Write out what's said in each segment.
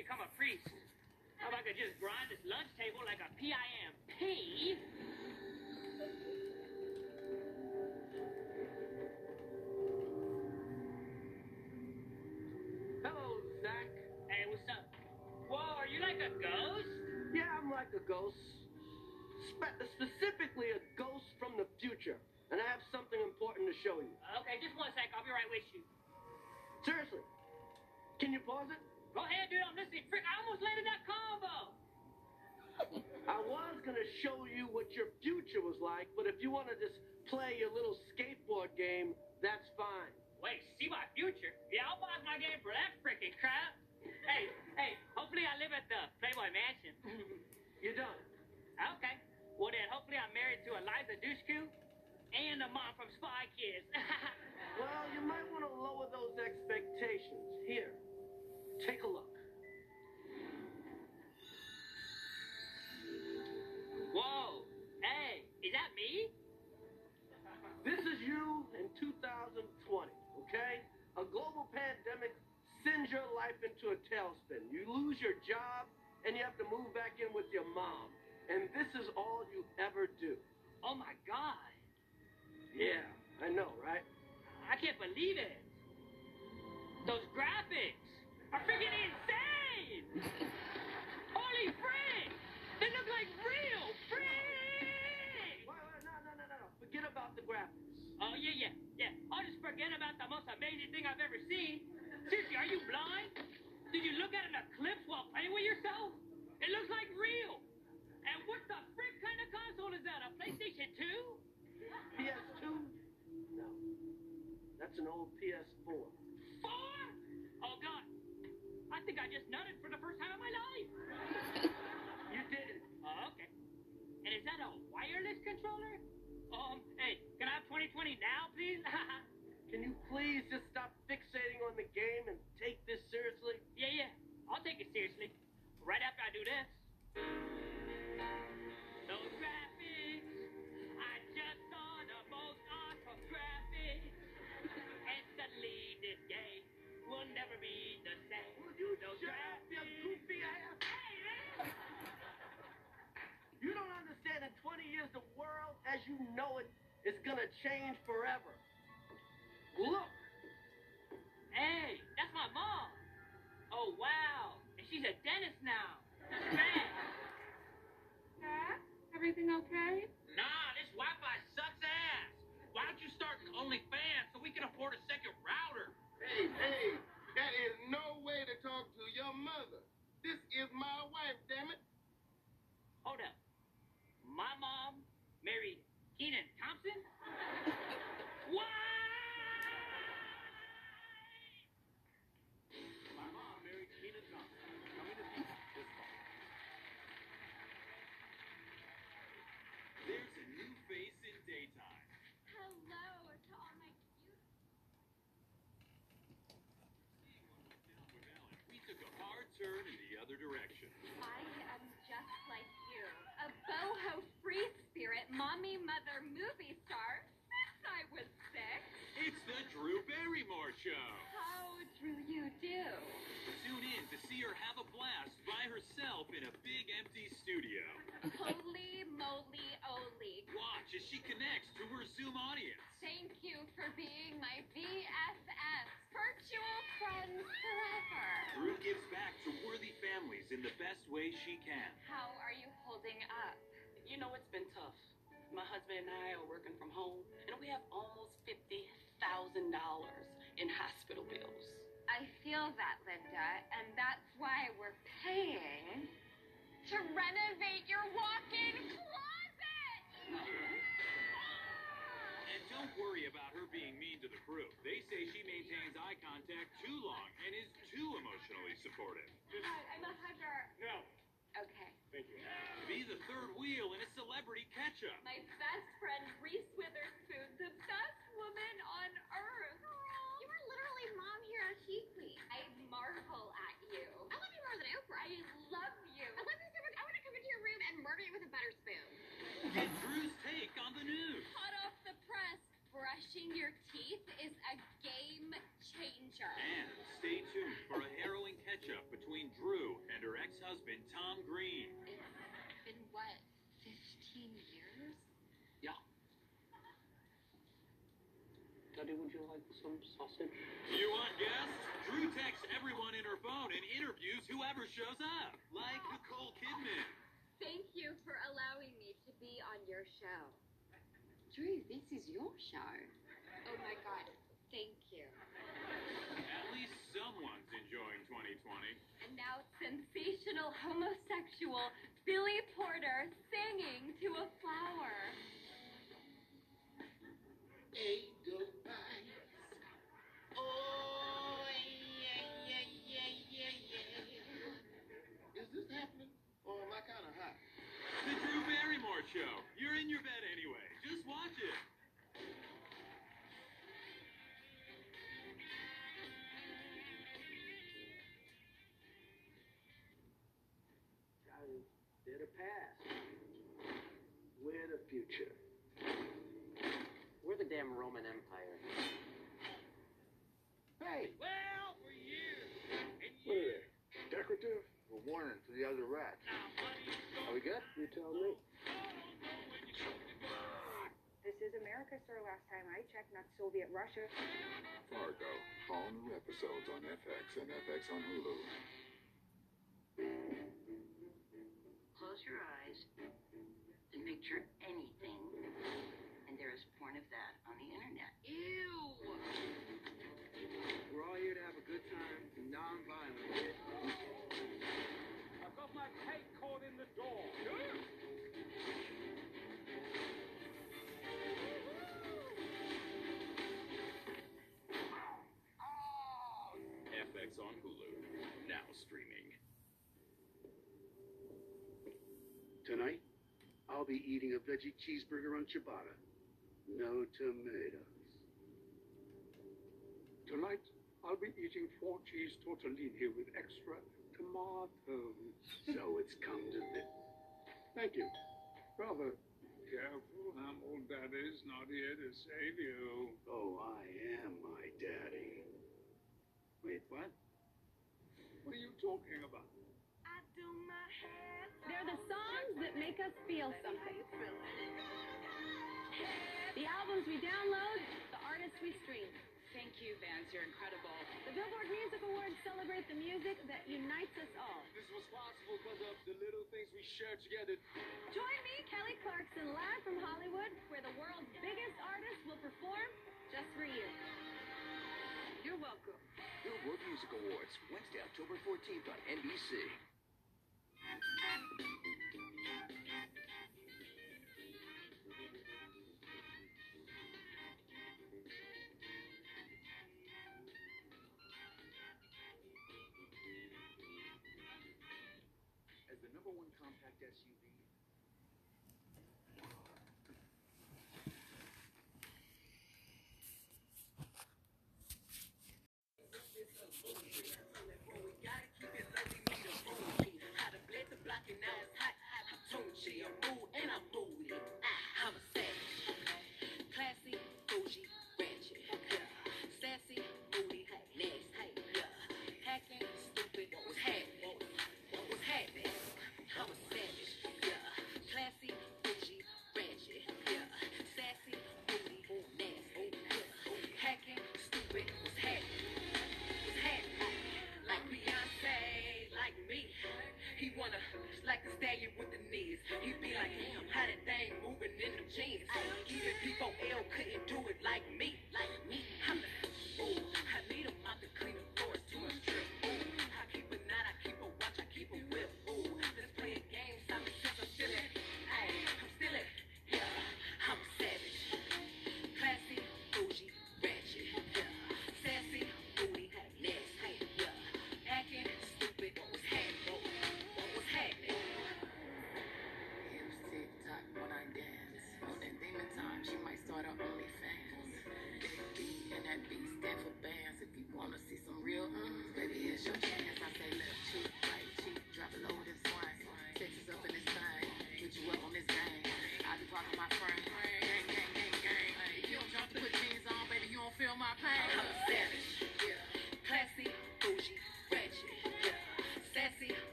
become a priest. How if I could just grind this lunch table like a P-I-M-P? Hello, Zach. Hey, what's up? Whoa, are you like a ghost? Yeah, I'm like a ghost. Spe- specifically a ghost from the future. And I have something important to show you. Okay, just one sec. I'll be right with you. Seriously. Can you pause it? Go ahead, dude. I'm listening. Frick, I almost landed that combo. I was gonna show you what your future was like, but if you want to just play your little skateboard game, that's fine. Wait, see my future? Yeah, I'll pause my game for that freaking crap. Hey, hey, hopefully I live at the Playboy Mansion. You don't. okay. Well then, hopefully I'm married to Eliza Dushku and a mom from Spy Kids. Well, you might want to lower those expectations. Here, take a look. Whoa. Hey, is that me? This is you in 2020, okay? A global pandemic sends your life into a tailspin. You lose your job, and you have to move back in with your mom. And this is all you ever do. Oh my god. Yeah, I know, right? I can't believe it. Those graphics are freaking insane! Holy frick! They look like real! Frick! Wait, wait, no, no, no, no, no. Forget about the graphics. Oh, yeah, yeah, yeah. I'll just forget about the most amazing thing I've ever seen. Seriously, are you blind? Did you look at an eclipse while playing with yourself? It looks like real. And what the frick kind of console is that? A PlayStation 2? PS2? No. That's an old PS4. I think I just nutted for the first time in my life. You did. Oh, okay. And is that a wireless controller? Um, hey, can I have 2020 now, please? Can you please just stop fixating turn in the other direction. I am just like you, a boho free spirit, mommy, mother, movie star since I was six. It's the Drew Barrymore Show. How do you do? Tune in to see her have a blast by herself in a big empty studio. Holy moly, Oli. Watch as she connects to her Zoom audience. Way she can. How are you holding up? You know, it's been tough. My husband and I are working from home, and we have almost $50,000 in hospital bills. I feel that, Linda, and that's why we're paying to renovate your walk-in closet. And don't worry about her being mean to the crew. They say she maintains eye contact too long and is too emotionally supportive. I'm a hugger. No. Okay. Thank you. Be the third wheel in a celebrity catch-up. My best friend Reese Witherspoon, the best woman on earth. You were literally mom Hiroshiki. I marvel at you. I love you more than Oprah. I love you. I love you so much. I want to come into your room and murder you with a butter spoon. Get Drew's take on the news. Hot off the press, brushing brushing your teeth is a game changer. And stay tuned for a harrowing catch-up between Drew and her ex-husband Tom Green. It's been what, 15 years? Yeah. Daddy, would you like some sausage? You want guests? Drew texts everyone in her phone and interviews whoever shows up, like ah. Nicole Kidman. Thank you for allowing me to be on your show. Drew, this is your show. Oh my god, thank you. At least someone's enjoying 2020. And now sensational homosexual Billy Porter singing to a flower. Edelweiss. Oh, yeah, yeah, yeah, yeah, yeah. Is this happening? Oh, or am I kind of high? The Drew Barrymore Show. You're in your bed anyway. They're the past. We're the future. We're the damn Roman Empire. Hey, Well, for years and what are years. they? Decorative? A warning to the other rats. Now, Are we good? You tell me. This is America, sir. Last time I checked, not Soviet Russia. Fargo. All new episodes on FX and FX on Hulu. Close your eyes and picture anything, and there is porn of that on the internet. Ew! We're all here to have a good time, non-violent. Tonight, I'll be eating a veggie cheeseburger on ciabatta. No tomatoes. Tonight, I'll be eating four cheese tortellini with extra tomatoes. So it's come to this. Thank you. Brother, careful, I'm old daddy's not here to save you. Oh, I am my daddy. Wait, what? What are you talking about? They're the songs that make us feel something. The albums we download, the artists we stream. Thank you, Vance. You're incredible. The Billboard Music Awards celebrate the music that unites us all. This was possible because of the little things we share together. Join me, Kelly Clarkson, live from Hollywood, where the world's biggest artists will perform just for you. You're welcome. Billboard Music Awards, Wednesday, October 14th on NBC. Number one compact SUV,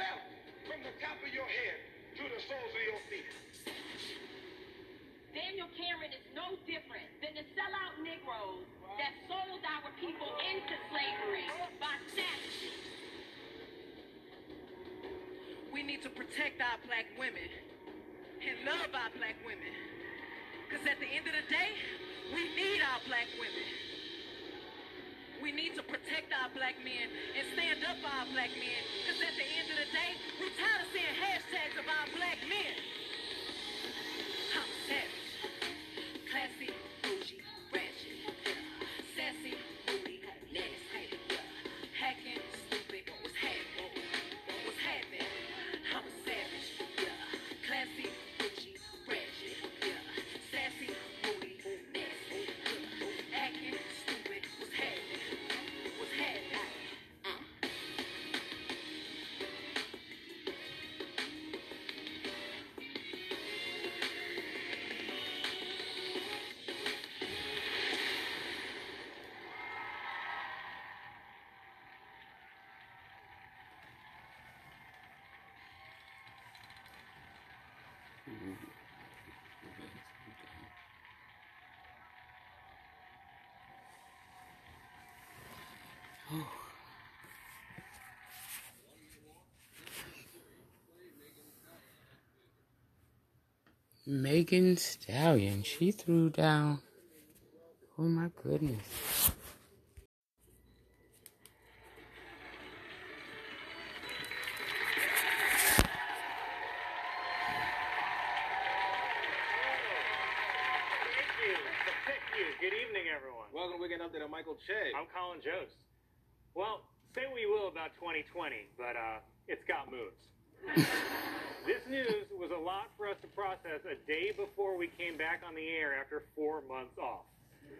yourself from the top of your head to the soles of your feet? Daniel Cameron is no different than the sellout Negroes that sold our people into slavery by savages. We need to protect our black women and love our black women. Because at the end of the day, we need our black women. We need to protect our black men and stand up for our black men. Because at the end of the day, we're tired of seeing hashtags our black men. Megan Stallion, she threw down. Oh my goodness. 20, but uh, it's got moves. this news was a lot for us to process a day before we came back on the air after four months off.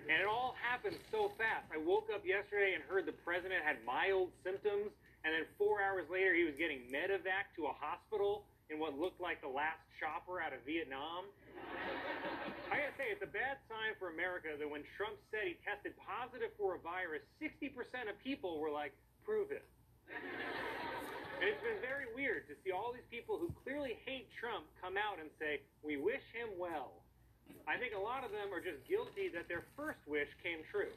And it all happened so fast. I woke up yesterday and heard the president had mild symptoms, and then four hours later, he was getting medevac to a hospital in what looked like the last chopper out of Vietnam. I gotta say, it's a bad sign for America that when Trump said he tested positive for a virus, 60% of people were like, prove it. And it's been very weird to see all these people who clearly hate Trump come out and say, we wish him well. I think a lot of them are just guilty that their first wish came true.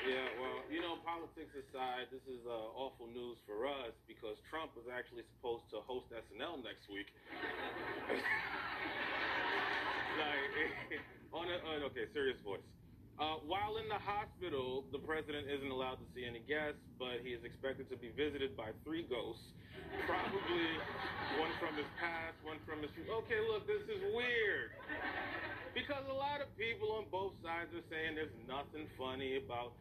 Yeah, well, you know, politics aside, this is uh, awful news for us because Trump was actually supposed to host SNL next week. like, on a, okay, serious voice. Uh, while in the hospital, the president isn't allowed to see any guests, but he is expected to be visited by three ghosts. Probably one from his past, one from his. Okay, look, this is weird. Because a lot of people on both sides are saying there's nothing funny about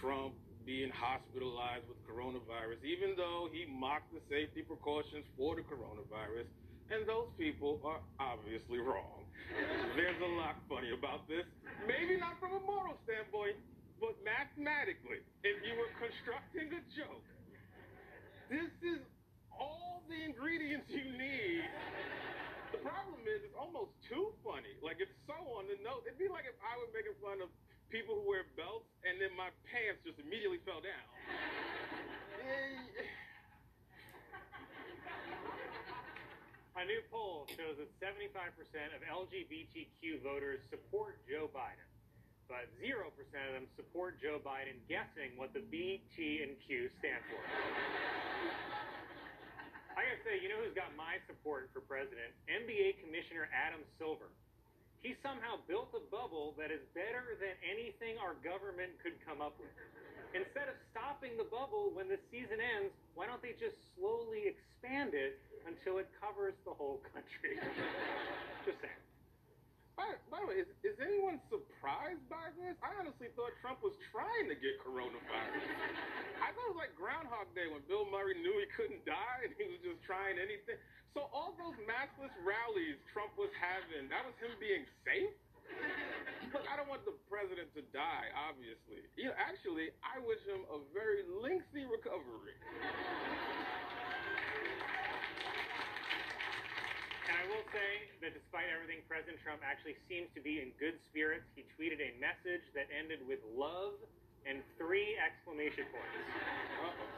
Trump being hospitalized with coronavirus, even though he mocked the safety precautions for the coronavirus. And those people are obviously wrong. There's a lot funny about this. Maybe not from a moral standpoint, but mathematically, if you were constructing a joke, this is all the ingredients you need. The problem is, it's almost too funny. Like, it's so on the nose. It'd be like if I were making fun of people who wear belts and then my pants just immediately fell down. A new poll shows that 75% of LGBTQ voters support Joe Biden, but 0% of them support Joe Biden guessing what the B, T, and Q stand for. I gotta say, you know who's got my support for president? NBA Commissioner Adam Silver. He somehow built a bubble that is better than anything our government could come up with. Instead of stopping the bubble when the season ends, why don't they just slowly expand it until it covers the whole country? just saying. By, by the way, is, is anyone surprised by this? I honestly thought Trump was trying to get coronavirus. I thought it was like Groundhog Day when Bill Murray knew he couldn't die and he was just trying anything. So all those maskless rallies Trump was having, that was him being safe? Look, I don't want the president to die, obviously. You know, actually, I wish him a very lengthy recovery. And I will say that despite everything, President Trump actually seems to be in good spirits. He tweeted a message that ended with love and three exclamation points.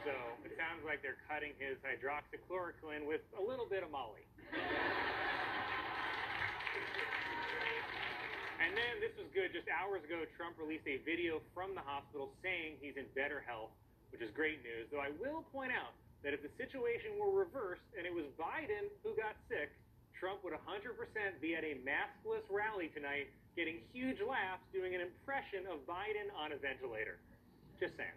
So it sounds like they're cutting his hydroxychloroquine with a little bit of Molly. And then this was good. Just hours ago, Trump released a video from the hospital saying he's in better health, which is great news. Though I will point out that if the situation were reversed and it was Biden who got sick, Trump would 100% be at a maskless rally tonight, getting huge laughs, doing an impression of Biden on a ventilator. Just saying.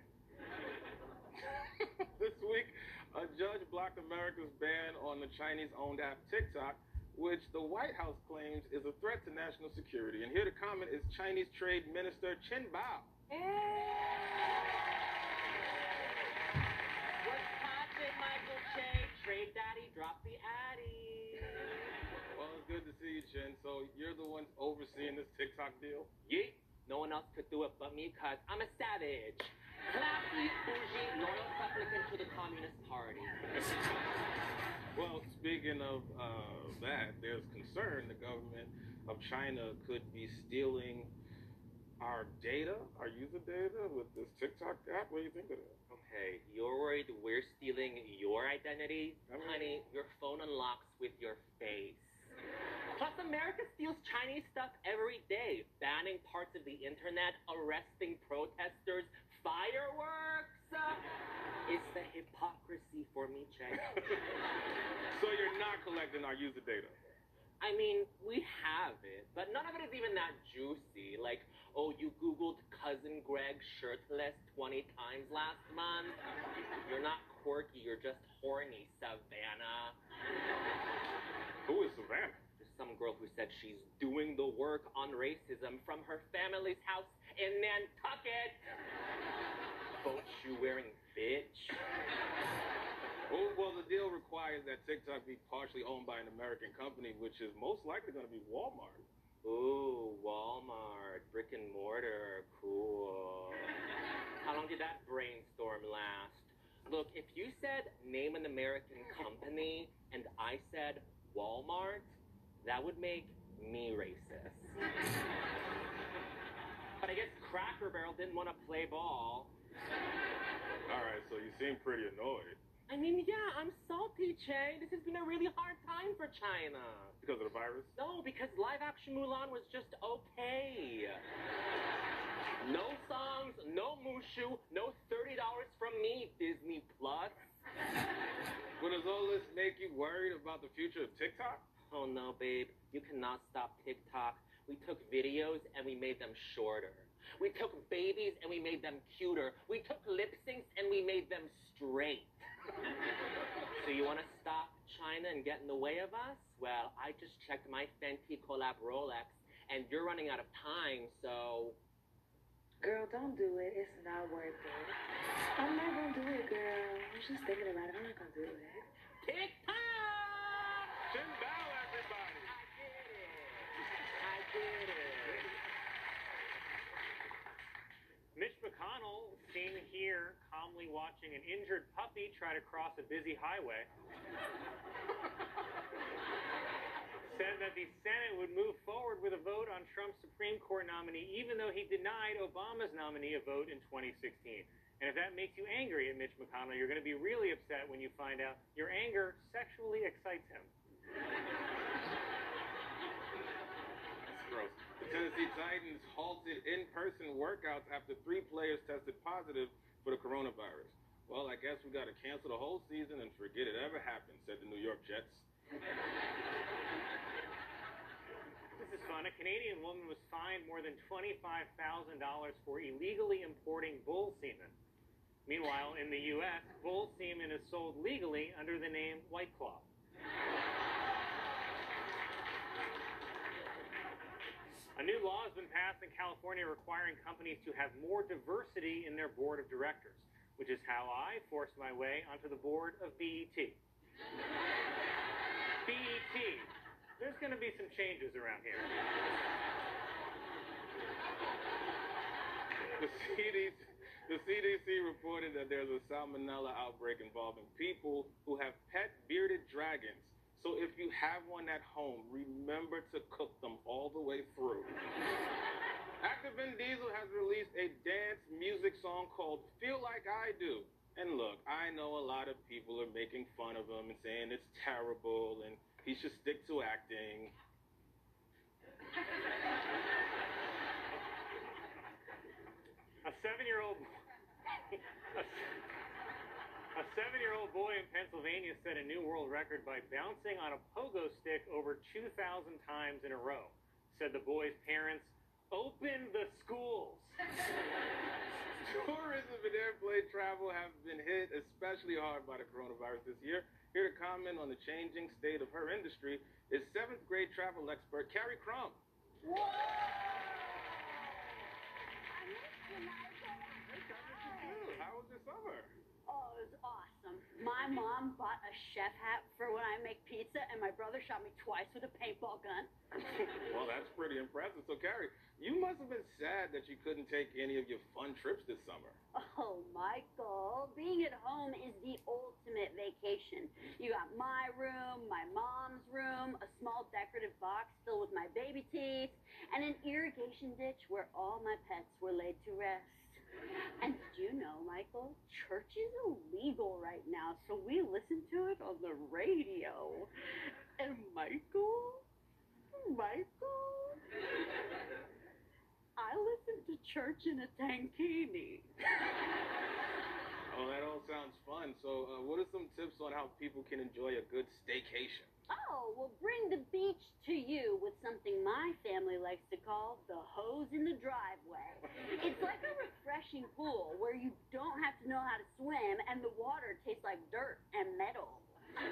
this week, a judge blocked America's ban on the Chinese-owned app TikTok, which the White House claims is a threat to national security. And here to comment is Chinese Trade Minister Chen Biao. What's poppin', Michael Che? Trade Daddy, drop the Addy. Well, it's good to see you, Chen. So you're the one overseeing this TikTok deal? Yeet. No one else could do it but me, cause I'm a savage. Classy, bougie, loyal supplicant to the Communist Party. Well, speaking of uh, that, there's concern the government of China could be stealing our data, our user data, with this TikTok app. What do you think of that? Okay, you're worried we're stealing your identity? I mean- Honey, your phone unlocks with your face. Plus, America steals Chinese stuff every day, banning parts of the internet, arresting protesters, fireworks. Uh, it's the hypocrisy for me, Che. so you're not collecting our user data? I mean, we have it, but none of it is even that juicy. Like, oh, you Googled cousin Greg shirtless 20 times last month. You're not quirky, you're just horny, Savannah. Who is Savannah? Some girl who said she's doing the work on racism from her family's house in Nantucket. Boat shoe wearing bitch. Oh, well, the deal requires that TikTok be partially owned by an American company, which is most likely going to be Walmart. Ooh, Walmart, brick and mortar, cool. How long did that brainstorm last? Look, if you said name an American company and I said Walmart, that would make me racist. But I guess Cracker Barrel didn't want to play ball. All right, so you seem pretty annoyed I mean, yeah, I'm salty, Che. This has been a really hard time for China. because of the virus. No, because live action Mulan was just okay. No songs, no Mushu, no $30 from me, Disney Plus. But does all this make you worried about the future of TikTok? Oh no, babe, you cannot stop TikTok. We took videos and we made them shorter. We took babies and we made them cuter. We took lip syncs and we made them straight. so you want to stop China and get in the way of us? Well, I just checked my Fenty collab Rolex and you're running out of time, so Girl, don't do it. It's not worth it. I'm not gonna do it, girl. I'm just thinking about it. I'm not gonna do it. TikTok! Chen Biao, everybody! I did it. I did it. Mitch McConnell, seen here calmly watching an injured puppy try to cross a busy highway, said that the Senate would move forward with a vote on Trump's Supreme Court nominee, even though he denied Obama's nominee a vote in 2016. And if that makes you angry at Mitch McConnell, you're going to be really upset when you find out your anger sexually excites him. Gross. The Tennessee Titans halted in-person workouts after three players tested positive for the coronavirus. Well, I guess we got to cancel the whole season and forget it ever happened, said the New York Jets. This is fun. A Canadian woman was fined more than $25,000 for illegally importing bull semen. Meanwhile, in the U.S., bull semen is sold legally under the name White Claw. A new law has been passed in California requiring companies to have more diversity in their board of directors, which is how I forced my way onto the board of BET. BET. There's going to be some changes around here. The CDC, the CDC reported that there's a salmonella outbreak involving people who have pet bearded dragons So if you have one at home, remember to cook them all the way through. Actor Vin Diesel has released a dance music song called Feel Like I Do. And look, I know a lot of people are making fun of him and saying it's terrible and he should stick to acting. A seven-year-old a, a seven-year-old boy in Pennsylvania set a new world record by bouncing on a pogo stick over 2,000 times in a row. Said the boy's parents, "Open the schools." Tourism and airplane travel have been hit especially hard by the coronavirus this year. Here to comment on the changing state of her industry is seventh grade travel expert Carrie Crum. How was your summer? Oh, it was awesome. My mom bought a chef hat for when I make pizza, and my brother shot me twice with a paintball gun. well, that's pretty impressive. So, Carrie, you must have been sad that you couldn't take any of your fun trips this summer. Oh, Michael, being at home is the ultimate vacation. You got my room, my mom's room, a small decorative box filled with my baby teeth, and an irrigation ditch where all my pets were laid to rest. And did you know, Michael, church is illegal right now, so we listen to it on the radio. And Michael, Michael, I listen to church in a tankini. Oh, that all sounds fun. Some tips on how people can enjoy a good staycation? Oh, well, bring the beach to you with something my family likes to call the hose in the driveway. It's like a refreshing pool where you don't have to know how to swim and the water tastes like dirt and metal.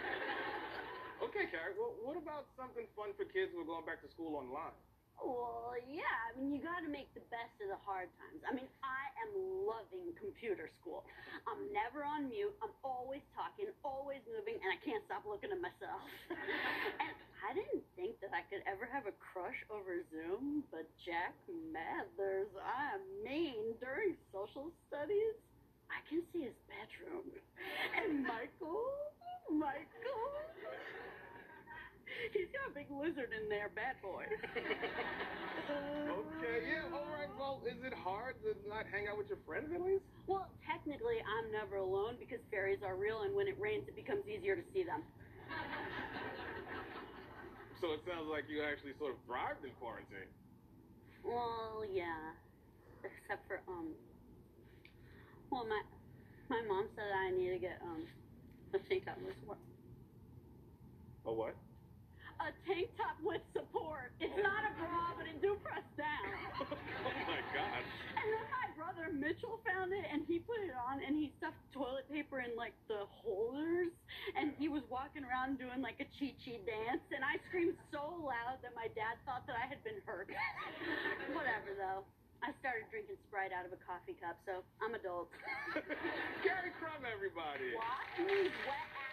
Okay, Carrie. Well, what about something fun for kids who are going back to school online? Well, yeah, I mean, you got to make the best of the hard times. I mean, I am loving computer school. I'm never on mute. I'm always talking, always moving, and I can't stop looking at myself. and I didn't think that I could ever have a crush over Zoom, but Jack Mathers, I mean, during social studies, I can see his bedroom. And Michael, he's got a big lizard in there, bad boy. Okay, yeah, all right. Well, is it hard to not hang out with your friends at least? Well, technically, I'm never alone because fairies are real, and when it rains, it becomes easier to see them. So it sounds like you actually sort of thrived in quarantine. Well, yeah, except for um. Well, my my mom said I need to get um a tank top with what. A what? A tank top with support. It's not a bra, but it do press down. oh my god. And then my brother Mitchell found it and he put it on and he stuffed toilet paper in like the holders and he was walking around doing like a chi chi dance and I screamed so loud that my dad thought that I had been hurt. Whatever though. I started drinking Sprite out of a coffee cup, so I'm adult. Carrie Crum, everybody. What? Wet